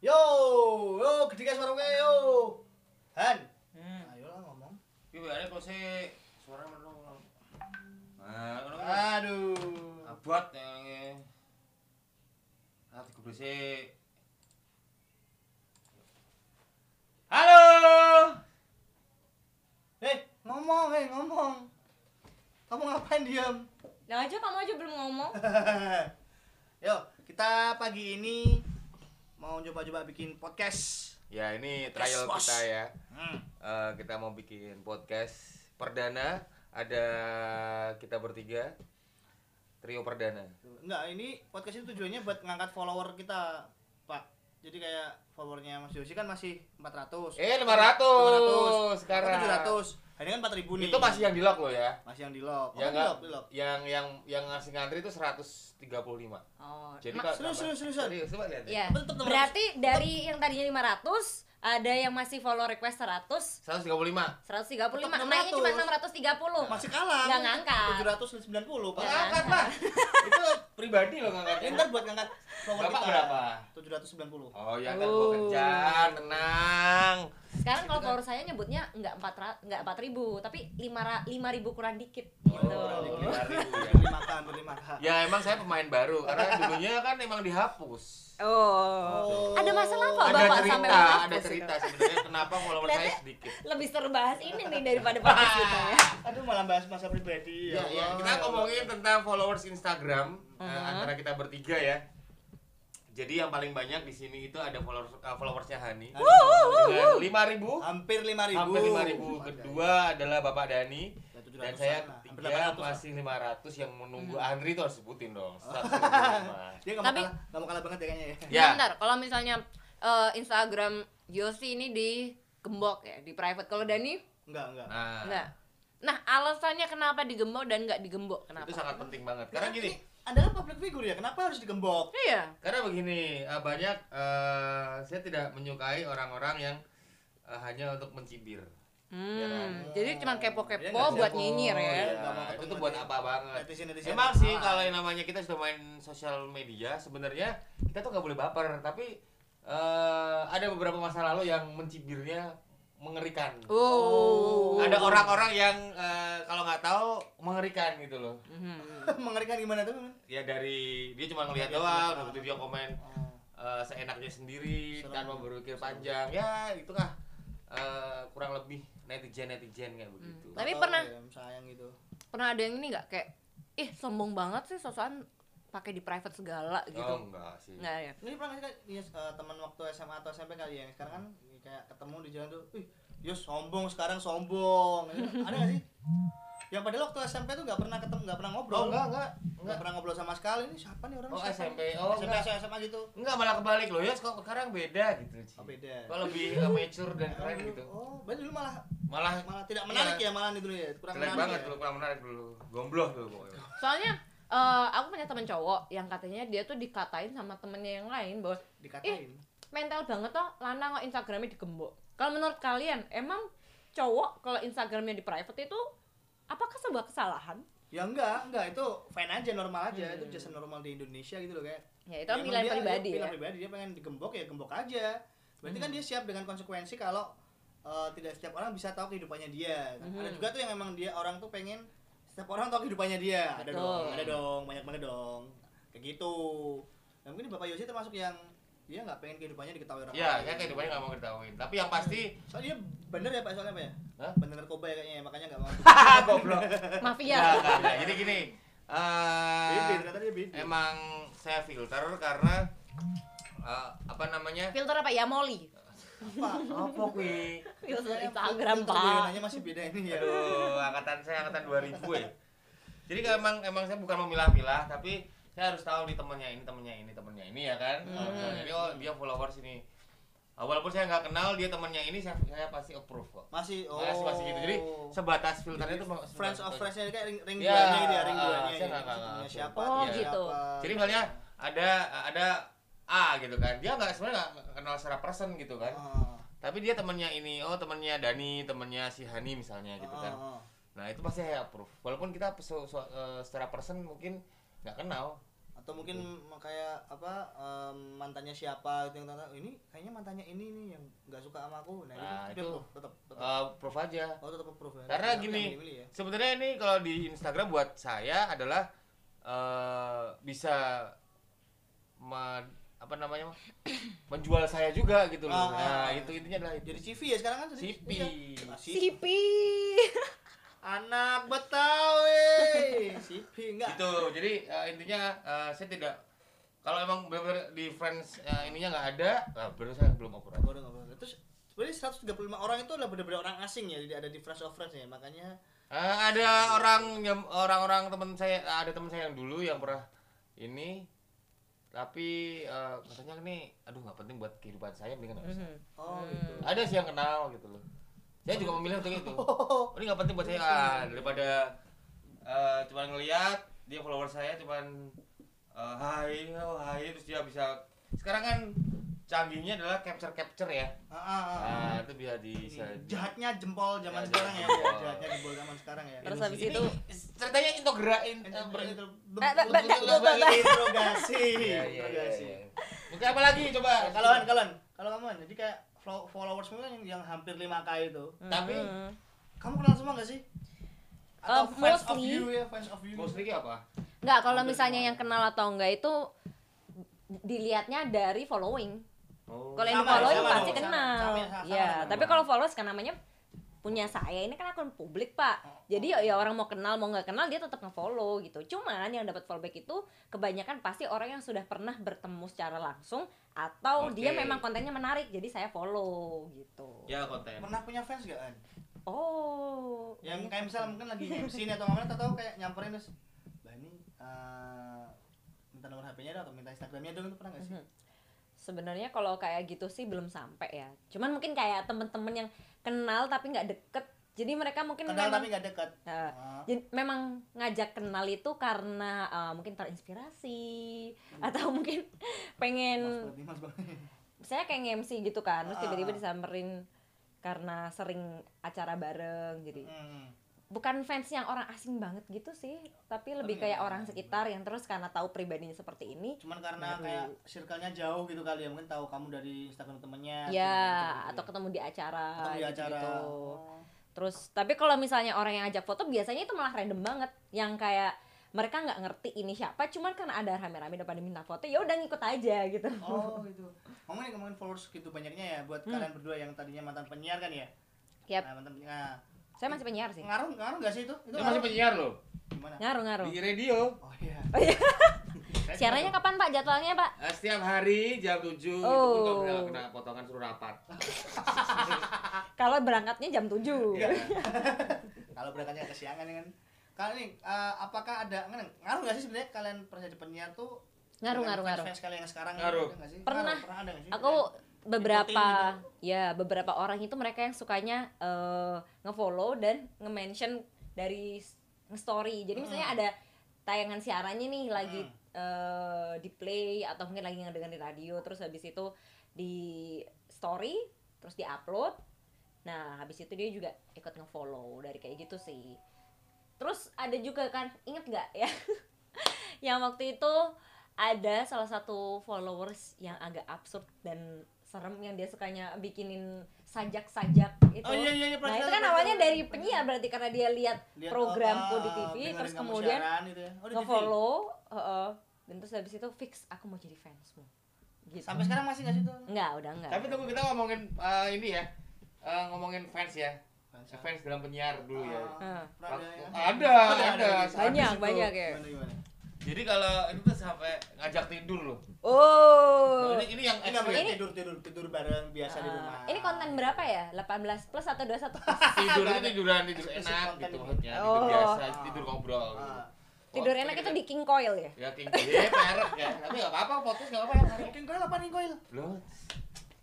Yo, yo, gede suara gue yo. Han. Hmm. Ayolah ngomong. Iki wae kok sih suara menung. Nah, ngono kan. Aduh. Abot yang Ah, digubresi. Halo. Eh, ngomong, eh ngomong. Kamu ngapain diam? Nah aja kamu aja belum ngomong. Yo, kita pagi ini mau coba-coba bikin podcast. Ya, ini Podcast, trial bos. kita ya. Hmm. Eh, kita mau bikin podcast perdana. Ada kita bertiga. Trio perdana. Enggak, ini podcast itu tujuannya buat ngangkat follower kita. Jadi kayak followernya Mas Yosi kan masih 400. Eh, 500 500. sekarang. Aku 700. Hari ini kan 4000 nih. Itu masih yang di lock loh ya. masih yang di lock. Oh, di enggak? lock, di lock. Yang yang yang ngasih ngantri itu 135. Oh. Jadi ma- serius, serius, seriusan? Serius, coba lihat. ya. Iya. Tetep 600. Berarti dari yang tadinya 500 ada yang masih follow request 100 135. 135 Tetep naiknya cuma 600. 630 Masih kalah. Nggak ngangkat. 790. Pak. Ya. Angkat, Pak. itu pribadi loh Ini ngangkatnya. ntar buat ngangkat follower Bapak kita. berapa? 790. Oh, ya kan gua Oh. kejar, tenang. Sekarang kalau follower saya nyebutnya enggak 4 enggak 4000 tapi 5 5000 kurang dikit Oh, gitu lima ribu ya. Beli makan, beli makan. Ya emang saya pemain baru karena dulunya kan emang dihapus. Oh. Ada masalah apa ada Bapak cerita, sampai menghapus ada cerita sebenarnya kenapa follower saya sedikit. Lebih seru bahas ini nih daripada podcast kita ya. Aduh malah bahas masa pribadi. Ya, ya, Allah. kita ngomongin tentang followers Instagram eh, Mhm. antara kita bertiga ya. Jadi yang paling banyak di sini itu ada followers eh, followersnya Hani dengan 5000 hampir 5000. hampir 5000. Kedua adalah Bapak Dani 700 dan saya ketiga 800 lah. masih 500 yang menunggu Hmm. Andri itu harus sebutin dong. 125. Dia nggak mau Tapi- kalah, nggak mau kalah banget ya kayaknya ya. Ya. Bentar, kalau misalnya eh, Instagram Yosi ini di gembok ya, di private. Kalau Dani Enggak, enggak. Nah, enggak. Nah, alasannya kenapa digembok dan enggak digembok? Kenapa? itu sangat penting banget. Karena gini, Adalah public figure ya, kenapa harus digembok? Iya. karena begini, eh, banyak eh, saya tidak menyukai orang-orang yang eh, hanya untuk mencibir. Hmm, Ya kan? jadi cuma Dia kepo-kepo nggak buat nyinyir ya. iya. Ya, itu tuh buat apa banget? Netizen-netizen Emang sih salah. kalau yang namanya kita sudah main sosial media, sebenarnya kita tuh nggak boleh baper, tapi eh, ada beberapa masa lalu yang mencibirnya mengerikan. Oh. Ada orang-orang yang eh, kalau nggak tahu mengerikan gitu loh. Mhm. Mengerikan gimana tuh? Ya dari dia cuma ngelihat Ngeliat doang, terus dia komen Oh. eh, seenaknya sendiri Serem. tanpa berpikir panjang. Ya itu kah eh, kurang lebih netizen netizen kayak begitu. Hmm. Tapi Atau pernah- ya, sayang gitu. Pernah ada yang ini nggak kayak ih sombong banget sih sosokan pakai di private segala gitu. Oh enggak sih. Enggak ya. Ini pernah Kak, ya, eh, teman waktu SMA atau SMP kali ya? Sekarang kan kayak ketemu di jalan tuh, "Ih, Yos sombong sekarang sombong." Ada nggak sih? Yang padahal waktu SMP tuh nggak pernah ketemu, nggak pernah ngobrol. Oh enggak enggak Nggak enggak. pernah ngobrol sama sekali. Ini siapa nih orang? Oh siapa SMP. Oh SMP, enggak. SMA gitu. Enggak malah kebalik loh ya kok sekarang beda gitu. Ci. Oh beda. Kok lebih uh, mature dan keren Oh, gitu. Oh, berarti dulu malah Malah malah tidak menarik Iya. ya malah itu ya. Kurang keren menarik banget ya. dulu, kurang menarik dulu. Gombloh dulu pokoknya. Soalnya eh, aku punya temen cowok yang katanya dia tuh dikatain sama temennya yang lain bahwa Dikatain. mental banget toh lanang kok Instagramnya digembok. Kalau menurut kalian emang cowok kalau Instagramnya di private itu apakah sebuah kesalahan? Ya enggak, enggak itu fine aja normal aja. Hmm. Itu just normal di Indonesia gitu loh kayak. Ya itu kan emang pilihan dia- pribadi ya. Pilihan pribadi dia pengen digembok ya gembok aja. Berarti kan Hmm. dia siap dengan konsekuensi kalau eh, tidak setiap orang bisa tahu kehidupannya dia. kan. Ada Mhm. juga tuh yang emang dia orang tuh pengen setiap orang tahu kehidupannya dia. Ada Betul. dong, ada dong, banyak banget dong. Kayak gitu. Dan mungkin Bapak Yosi termasuk yang dia nggak pengen kehidupannya diketahui orang Ya, lain. saya kehidupannya nggak mau ketahuin. Tapi yang pasti Soalnya dia bener ya Pak soalnya Pak ya? Hah? Bener narkoba ya kayaknya makanya nggak mau. goblok. Mafia. Jadi gini, eh Bibir kata dia bibir. emang saya filter karena eh, apa namanya? Filter apa ya Molly? Apa? Apa? Filter Saya Instagram, Pak. masih beda ini ya. Aduh, angkatan saya angkatan 2000 ya. Jadi emang emang saya bukan memilah-milah, tapi saya harus tahu nih temennya ini, temennya ini, temennya ini ya kan. Hmm. Oh, ini oh dia followers ini. Ah, walaupun saya nggak kenal dia temennya ini, saya, saya pasti approve kok. Masih oh. Masih masih gitu. Jadi sebatas filternya itu friends of friends-nya kayak ring, ring Ya, duanya gitu ya, ring ah, duanya. saya ya. nggak- nggak- siapa? Oh, dia gitu. siapa. Jadi misalnya ada ada A gitu kan. Dia nggak sebenarnya nggak kenal secara person gitu kan. Ah, Tapi dia temennya ini, oh temennya Dani, temennya si Hani misalnya gitu ah, kan. Nah itu pasti saya approve. Walaupun kita so- so- eh, secara person mungkin nggak kenal. Atau mungkin kayak apa em, mantannya siapa gitu yang tahu ini kayaknya mantannya ini nih yang nggak suka sama aku nah, Nah, itu, itu- dia tetap tetap Eh, proof aja oh tetap approve ya karena gini ya. sebenarnya ini kalau di Instagram buat saya adalah eh bisa me- apa namanya menjual saya juga gitu loh Ah, ah, nah ah. itu intinya adalah itu jadi CV ya sekarang kan jadi CV. si- Sipi. Anak Betawi CV enggak gitu jadi eh, intinya eh, saya tidak kalau emang benar-benar di friends eh, ininya nggak ada nah, berarti saya belum akurat Baru nggak. Terus sebenarnya 135 orang itu adalah benar-benar orang asing ya, jadi ada di Friends of Friends ya, makanya Eh, ada orang yang orang-orang teman saya ada teman saya yang dulu yang pernah ini tapi eh, katanya ini aduh nggak penting buat kehidupan saya mendingan. Mhm. oh Hmm. gitu. ada sih yang kenal gitu loh saya juga memilih untuk itu Oh, ini nggak penting buat saya ah, daripada eh cuman ngelihat dia follower saya cuman eh, hai oh, hai terus dia bisa sekarang kan canggihnya adalah capture capture ya ah, ah, ah. nah itu bisa bisa jahatnya jempol zaman Ya, sekarang ya, jahatnya jempol zaman sekarang ya. Terus habis itu ceritanya Itu- ber- itu- Ba- ba- ba- betul- ba- ba- betul- ba- interogasi. Interogasi. Mungkin apa lagi coba? Nah, Kalau kan, kalau kamu kan, jadi kayak followers kan yang, yang hampir 5k itu, Tapi Mhm. kamu kenal semua gak sih? Atau Uh, fans of mostly- you ya, fans of you. mostly ki apa? Nggak, kalau Hampir misalnya semua. yang kenal atau enggak itu dilihatnya dari following. Oh. Kalau yang Sama, following pasti sama, kenal. sama, sama, sama, ya, sama. tapi kalau followers kan namanya punya saya ini kan akun publik pak jadi ya, ya orang mau kenal mau nggak kenal dia tetap nge-follow gitu cuman yang dapat fallback itu kebanyakan pasti orang yang sudah pernah bertemu secara langsung atau Oke. dia memang kontennya menarik jadi saya follow gitu Ya konten. Pernah punya fans gak kan? oh yang kayak misal mungkin lagi MC nih atau ngapain atau kayak nyamperin terus bah ini eh, minta nomor HP-nya dong atau minta Instagramnya dong itu pernah gak sih? Mhm. Sebenarnya kalau kayak gitu sih belum sampai ya. Cuman mungkin kayak temen-temen yang kenal tapi nggak deket. Jadi mereka mungkin Kenal memang tapi gak dekat. Nah, Ah. jadi memang ngajak kenal itu karena uh, mungkin terinspirasi atau mungkin pengen berarti mas banget. saya kayak nge-MC gitu kan terus Ah. tiba-tiba disamperin karena sering acara bareng jadi Hmm. Bukan fans yang orang asing banget gitu sih tapi lebih Tapi kayak nggak- orang sekitar yang terus karena tahu pribadinya seperti ini Cuman karena Baru. kayak circle-nya jauh gitu kali ya, mungkin tahu kamu dari Instagram temennya. ya gitu, atau ketemu di acara ketemu di acara. gitu-gitu. Oh. Terus tapi kalau misalnya orang yang ajak foto biasanya itu malah random banget yang kayak mereka nggak ngerti ini siapa cuman karena ada rame-rame depan diminta foto ya udah ngikut aja gitu. Oh gitu. Ngomongin ngomongin followers gitu banyaknya ya buat Hmm. kalian berdua yang tadinya mantan penyiar kan ya. Yap. Nah, mantan penyiar. Saya masih penyiar sih. Ngaruh ngaruh gak sih itu? Itu Dia masih ngaruh? penyiar loh gimana? Ngaruh-ngaruh. di radio. Oh iya. Oh iya. Siarannya kapan Pak jadwalnya Pak? Eh, setiap hari jam 7 itu pun Oh. kalau misalnya kena potongan suruh rapat. Kalau berangkatnya jam 7. Iya. Kalau berangkatnya kesiangan ya kan. Kali ini eh, apakah ada ngaruh nggak sih sebenarnya kalian pernah jadi penyiar tuh Ngaruh, ngaruh, ngaruh. fans kalian yang sekarang Ngaruh. Pernah. Ngaruh, pernah ada nggak sih? Aku beberapa Ikutin ya beberapa orang itu mereka yang sukanya eh, nge-follow dan nge-mention dari s- nge-story. Jadi misalnya Hmm. ada tayangan siarannya nih lagi Hmm. eh, di play atau mungkin lagi ngedengerin di radio terus habis itu di story terus di upload nah habis itu dia juga ikut ngefollow dari kayak gitu sih terus ada juga kan inget nggak ya yang waktu itu ada salah satu followers yang agak absurd dan serem yang dia sukanya bikinin sajak-sajak itu Oh iya iya iya nah itu kan awalnya dari penyiar berarti karena dia lihat Lihat, programku oh, di TV terus kemudian gitu ya. Oh, nge-follow heeh. dan terus habis itu fix aku mau jadi fansmu gitu Sampai sekarang masih nggak sih tuh? enggak udah enggak Tapi tunggu kita ngomongin eh, ini ya. Eh, ngomongin fans ya. Fans. Fans dalam penyiar dulu ya. Ah. Pernah ada ya? Ada, Oh, ada. gitu. banyak banyak ya Gimana gimana? Jadi kalau itu tuh sampai ngajak tidur loh. oh. Nah, ini ini yang Ini boleh tidur tidur tidur bareng biasa di Ah, rumah. ini konten berapa ya? 18 plus atau 21 plus? Tidur itu tiduran tidur enak gitu maksudnya Oh. tidur biasa tidur ngobrol gitu. Ah. tidur enak itu di king coil ya? Ya king ya merek ya. Tapi nggak apa-apa podcast nggak apa-apa. Mungkin koil apa nih koil? loh.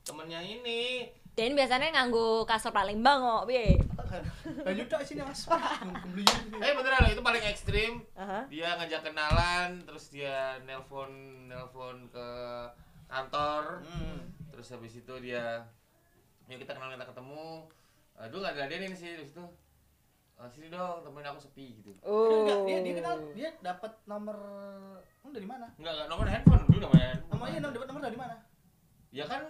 Temennya ini. Dan biasanya nganggu kasur Palembang kok bi Lanjut tak sini mas. Eh beneran loh itu paling ekstrim dia ngajak kenalan terus dia nelpon nelpon ke kantor Hmm. terus habis itu dia ya kita kenal kita ketemu aduh nggak ada sih terus itu "Eh, sini dong temenin aku sepi gitu Dia, Oh. enggak, dia, dia kenal, dia dapat nomor hmm, dari mana? enggak enggak nomor handphone dulu namanya Namanya nomor dapat nomor dari mana? ya kan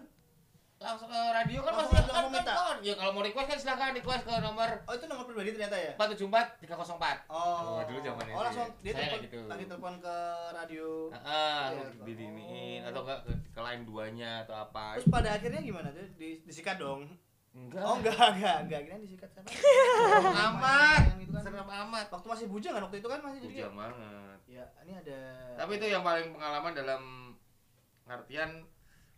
langsung ke radio kan Langsung masih kan, kan, minta. kan, ya kalau mau request kan silakan request ke nomor Oh itu nomor pribadi ternyata ya? 474 304 Oh, Oh, dulu zamannya Oh langsung dia telepon, gitu. lagi telepon ke radio. Heeh, Iya, di diniin atau enggak ke, ke line duanya atau apa. Terus pada akhirnya gimana tuh? Di, disikat dong? enggak. Oh enggak, enggak, enggak. Kira disikat sama. Serem amat. Kan. Serem amat. Waktu masih bujang kan waktu itu kan masih jadi. Bujang banget. Ya, ini ada. Tapi itu yang paling pengalaman dalam artian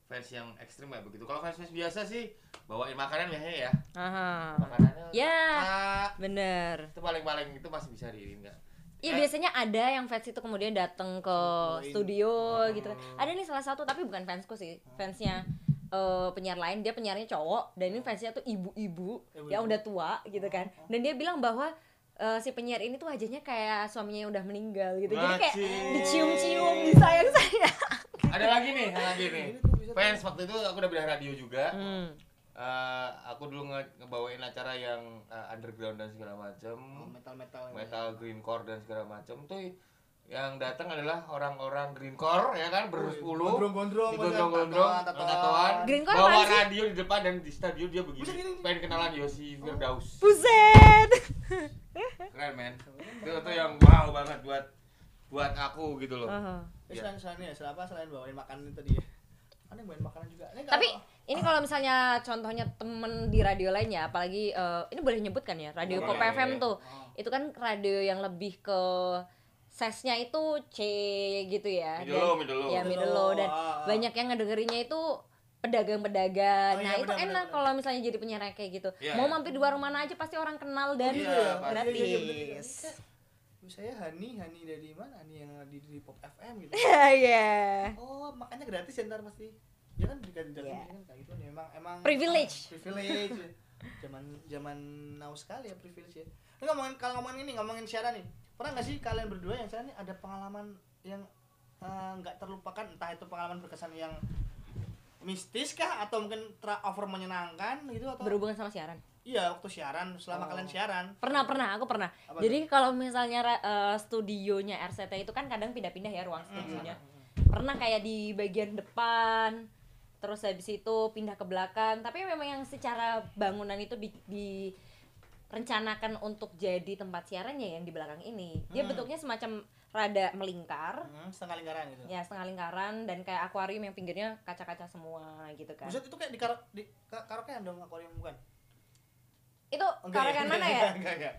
fans yang ekstrim kayak begitu. Kalau fans-fans biasa sih bawain makanan biasanya ya. Aha. Makanannya Ya. ah, Bener. itu paling-paling itu masih bisa diirin enggak? Iya Eh. biasanya ada yang fans itu kemudian datang ke Bawain. studio Hmm. gitu. Ada nih salah satu tapi bukan fansku sih, fansnya eh, penyiar lain dia penyiarnya cowok dan ini fansnya tuh ibu-ibu Ibu-ibu. yang udah tua gitu kan. Dan dia bilang bahwa eh, si penyiar ini tuh wajahnya kayak suaminya yang udah meninggal gitu. Jadi kayak dicium-cium, disayang-sayang. Ada lagi nih, ada lagi nih. Fans waktu itu aku udah bilang radio juga. Hmm. Eh, aku dulu nge ngebawain acara yang eh, underground dan segala macam. Oh, metal-metal. metal greencore dan segala macam tuh yang datang adalah orang-orang greencore ya kan bersepuluh Gondrong-gondrong, digondrong-gondrong tatoan, tatoan Greencore bawa radio di depan dan di stadion dia begini gini? pengen kenalan Yosi Firdaus Buset. keren men itu tuh yang wow banget buat buat aku gitu loh Aha. Terus Iya. selain selain ya, selain apa selain bawain makanan itu tadi ya? Ada yang bawain makanan juga. Ini Tapi kalau- ini kalau misalnya contohnya temen di radio lainnya, apalagi eh, ini boleh nyebut kan ya, radio Pop. FM tuh, Oh. itu kan radio yang lebih ke sesnya itu C gitu ya, middle low middle low ya middle low dan Ah, ah. banyak yang ngedengerinnya itu pedagang-pedagang. Oh, iya, nah itu benar, enak kalau misalnya jadi penyiar kayak gitu. Iya, Mau iya. mampir di warung mana aja pasti orang kenal dan Iya, pasti. gratis. Saya Hani, Hani dari mana? Hani yang di, di Pop FM gitu. Iya. Oh, makanya gratis ya ntar pasti. Ya kan dikasih jalan Iya. kan kayak gitu nih. Emang emang Privilege. ah, privilege. Zaman zaman now sekali ya privilege ya. Ini ngomongin kalau ngomongin ini, ngomongin siaran nih. Pernah nggak sih kalian berdua yang siaran nih ada pengalaman yang eh, nggak terlupakan entah itu pengalaman berkesan yang mistis kah atau mungkin tra over menyenangkan gitu atau Berhubungan sama siaran. Iya waktu siaran selama Oh. kalian siaran Pernah, pernah, aku pernah. Apa Jadi kalau misalnya eh, studionya RCT itu kan kadang pindah-pindah ya ruang studionya. Pernah kayak di bagian depan, terus habis itu pindah ke belakang. Tapi memang yang secara bangunan itu di, direncanakan untuk jadi tempat siarannya yang di belakang ini. Dia Hmm. bentuknya semacam rada melingkar, Hmm, setengah lingkaran gitu ya setengah lingkaran dan kayak akuarium yang pinggirnya kaca-kaca semua gitu kan. Buset itu kayak di karo di ka- karaokean dong akuarium bukan? Itu karaokean mana ya? Enggak, enggak.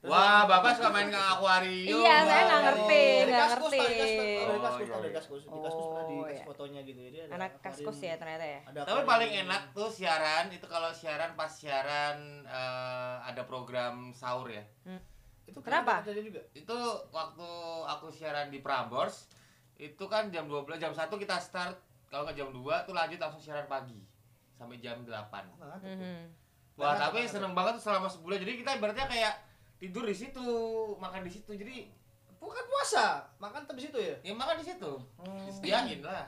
wah bapak suka main ke akuarium Iya, saya nggak Oh, ngerti, di nggak Kaskus, ngerti. di Kaskus, tau, di Oh, Kaskus, iya, iya. Kaskus, di Kaskus pernah di Oh, iya. fotonya gitu jadi ada Anak kaskus ya ternyata ya. Ada tapi paling enak tuh siaran itu kalau siaran pas siaran eh, ada program sahur ya itu Kenapa? Itu waktu aku siaran di Prambors itu kan jam 12 jam 1 kita start kalau nggak jam 2 tuh lanjut langsung siaran pagi sampai jam 8 Nggak ngerti tuh. Wah tapi seneng banget tuh selama sebulan jadi kita ibaratnya kayak tidur di situ makan di situ jadi Bukan puasa, makan tetap di situ ya. ya makan di situ Hmm. disediain lah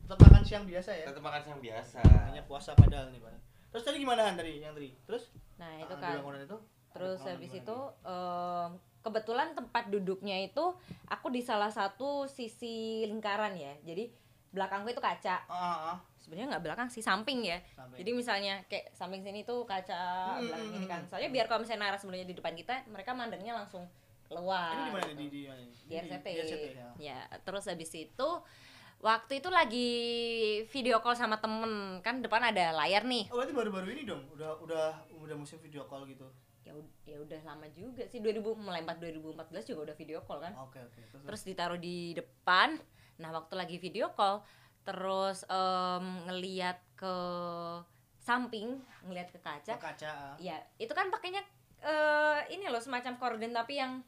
Tetap makan siang biasa ya. tetap makan siang biasa Hanya puasa padahal nih, Pak. Terus tadi gimana Han tadi yang tadi? Terus Nah, itu ah, kan. itu Terus habis itu em, kebetulan tempat duduknya itu aku di salah satu sisi lingkaran ya. Jadi belakangku itu kaca. nih? Ah, ah, ah. Sebenarnya nggak belakang sih, samping ya. Sampai. Jadi misalnya kayak samping sini tuh kaca, Hmm, belakang hmm, ini kan. hmm. Soalnya biar kalau misalnya narasumbernya di depan kita, mereka mandangnya langsung keluar. ini di mana di di? Di RCT. Di RCT ya. Ya, terus habis itu waktu itu lagi video call sama temen kan depan ada layar nih Oh, berarti baru-baru ini dong. Udah udah udah musim video call gitu. ya ya udah lama juga sih 2000 mulai 4 2014 juga udah video call kan Oke, oke. Terus, terus ditaruh di depan nah waktu lagi video call terus em, ngeliat ke samping ngeliat ke kaca ke kaca. ya itu kan pakainya eh ini loh semacam korden tapi yang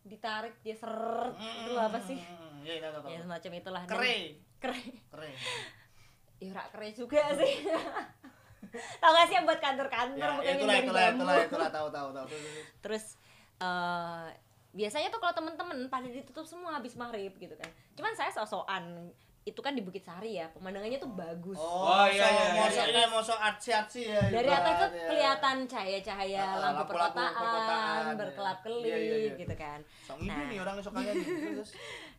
ditarik dia seret itu loh apa sih Hmm, Iya, tahu tahu. ya tahu. semacam itulah Kere. kere Kere. ya rak kere juga sih tau gak sih yang buat kantor-kantor Ya, bukan yang itulah dari itulah bambu. itulah itulah tahu tahu tahu. Terus, terus. eh biasanya tuh kalau temen-temen pada ditutup semua habis maghrib gitu kan cuman saya sosokan itu kan di Bukit Sari ya pemandangannya tuh bagus Oh, Oh, iya, iya, mau mosok atas. ini mosok artsy artsy ya. dari atas tuh ibarat ya. kelihatan cahaya-cahaya Ah, lampu lampu-lampu perkotaan perkotaan, ya. berkelap-kelip Iya, iya, iya. gitu kan Song ibu Nah. nih orang sok kaya nih. Terus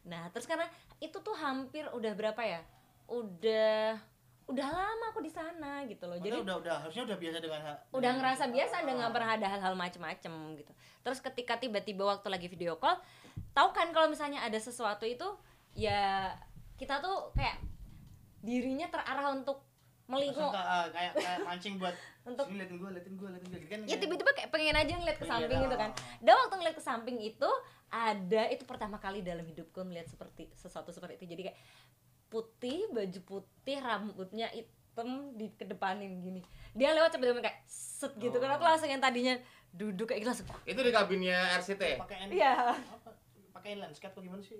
nah terus karena itu tuh hampir udah berapa ya udah udah lama aku di sana gitu loh jadi jadi udah udah harusnya udah biasa dengan udah dengan- ngerasa biasa Ah. udah nggak pernah ada hal-hal macem-macem gitu terus ketika tiba-tiba waktu lagi video call tahu kan kalau misalnya ada sesuatu itu ya kita tuh kayak dirinya terarah untuk melingkup. Ah, kayak kayak mancing buat Untuk- liatin gua liatin gua liatin gua. Kan ya tiba-tiba kayak pengen aja ngeliat ke Iya, samping gitu kan. Dan waktu ngeliat ke samping itu ada itu pertama kali dalam hidupku melihat seperti sesuatu seperti itu. Jadi kayak putih baju putih rambutnya hitam di kedepanin gini. Dia lewat cepet kayak set gitu kan. Aku langsung yang tadinya duduk kayak gitu langsung Itu di kabinnya RCT. pakai iya. Apa? Pakai landscape atau gimana sih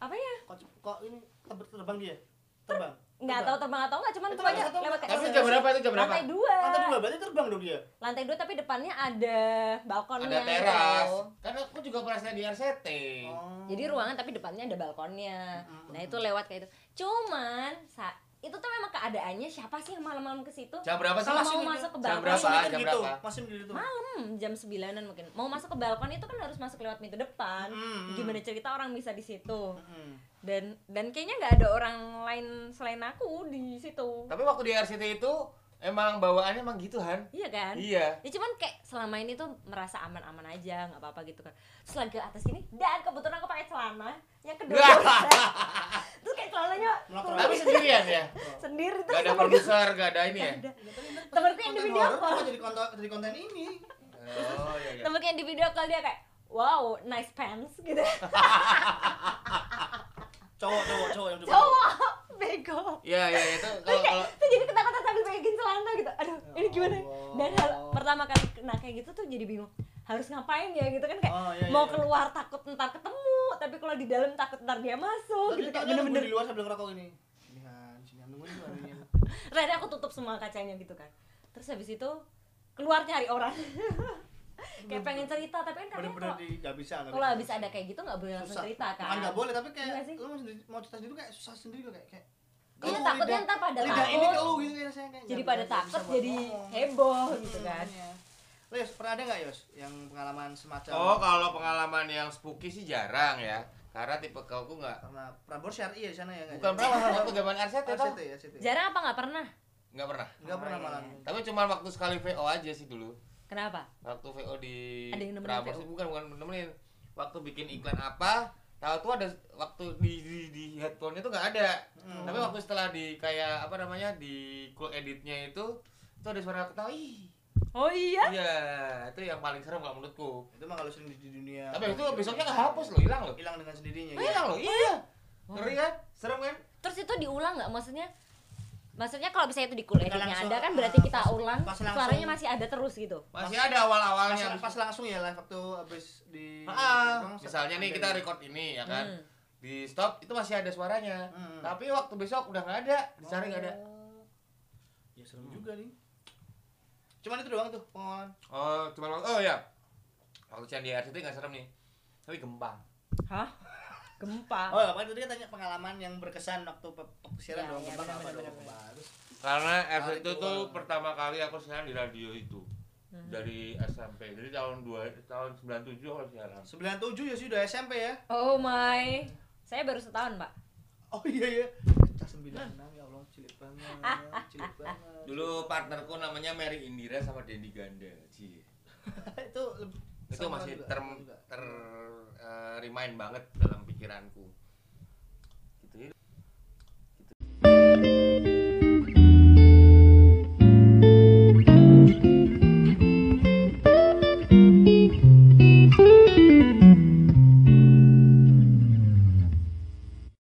apa ya kok kok ini terbang terbang dia terbang nggak tahu terbang atau nggak cuman Itu pokoknya lewat kayak Tapi jam berapa itu jam berapa? lantai dua lantai dua berarti terbang dong dia lantai dua tapi depannya ada balkonnya Ada teras. gitu. Karena aku juga pernah di RCT. oh. Jadi ruangan tapi depannya ada balkonnya. Nah, itu lewat kayak itu. Cuman sa itu tuh memang keadaannya siapa sih yang malam-malam ke situ? Jam berapa sih? Kalau mau masuk ke jam balkon berapa? masih mikir Jam gitu berapa? masih gitu malam jam 9-an mungkin. Mau masuk ke balkon itu kan harus masuk lewat pintu depan. Mm-mm. Gimana cerita orang bisa di situ? Mm-mm. Dan dan kayaknya nggak ada orang lain selain aku di situ. Tapi waktu di RCT itu emang bawaannya emang gitu Han. Iya kan? Iya. Ya cuman kayak selama ini tuh merasa aman-aman aja, nggak apa-apa gitu kan. Terus lagi ke atas gini, dan kebetulan aku pakai celana yang kedua. terus kayak celananya. Tapi sendirian ya. sendiri terus Gak ada produser, gak ada ini ya. Temennya Temenku yang di video call. jadi konten jadi konten ini Oh iya iya. yang di video call dia kayak wow nice pants gitu cowok cowok cowok yang coba cowok bego Iya iya itu kalau tuh jadi ketakutan pegangin celana gitu. Aduh ini gimana Allah. dan hal pertama kali kena kayak gitu tuh jadi bingung harus ngapain ya gitu kan kayak Oh, iya, mau iya. keluar takut ntar ketemu tapi kalau di dalam takut ntar dia masuk Tadi gitu kayak bener-bener. di luar sambil ngerokok ini ini sini nungguin Rada aku tutup semua kacanya gitu kan. Terus habis itu keluar nyari orang. Kayak pengen cerita tapi kan kalau di nggak bisa kalau habis ada kayak gitu nggak boleh langsung cerita kan. Nggak boleh tapi Iya kayak sih? lu mau cerita sendiri kayak susah sendiri loh kayak kayak Iya, takutnya lidah- ntar pada lidah ini takut. ke lu gitu kayak rasanya kayak jadi pada takut jadi heboh Hmm, gitu kan. Lo, Yos, pernah ada nggak Yos yang pengalaman semacam Oh kalau pengalaman yang spooky sih jarang ya. Karena tipe kauku nggak karena Prambors syari ya di sana ya nggak? bukan berapa waktu zaman RCT tau? Ya jarang apa nggak pernah Nggak pernah. Nggak pernah Oh, malah. iya. Tapi cuma waktu sekali VO aja sih dulu. kenapa Waktu VO di Ada yang nemenin Prambors VO? bukan bukan nemenin. Waktu bikin iklan apa? Tahu tuh ada waktu di di, di headphone itu nggak ada. Hmm. Tapi waktu setelah di kayak apa namanya di cool editnya itu itu ada suara ketawa. Ih. oh iya Iya, itu yang paling serem kalau menurutku. itu mah kalau sering di, di dunia Tapi itu besoknya nggak hapus loh, hilang loh. hilang dengan sendirinya hilang loh, iya. Ngeri kan? Serem kan? terus itu diulang nggak maksudnya maksudnya kalau misalnya itu di editnya langsung, ada kan berarti kita pas- ulang pas langsung. suaranya masih ada terus gitu Masih Pas- ada awal-awalnya. pas, pas langsung ya live waktu abis di Ah, misalnya nih kita record ini ya kan. Hmm. Di stop itu masih ada suaranya. Hmm. Tapi waktu besok udah nggak ada, dicari nggak ada. ya serem juga nih cuman itu doang tuh pengalaman Oh, cuma oh ya. Waktu Chan di RCT nggak serem nih. Tapi gempa. hah gempa oh apa tadi kan tanya pengalaman yang berkesan waktu siaran Ya, dong ya, benar, apa dong. Karena RCT itu keluar. pertama kali aku siaran di radio itu. Hmm. Dari SMP. Jadi tahun 2 tahun 97 aku siaran. 97 ya sih udah SMP ya oh my saya baru setahun pak oh iya iya Cah 96 ya Allah cilik banget cilik banget Dulu partnerku namanya Mary Indira sama Dendi Ganda. Cie. itu lebih itu sama masih juga, ter juga. ter eh, remind banget dalam pikiranku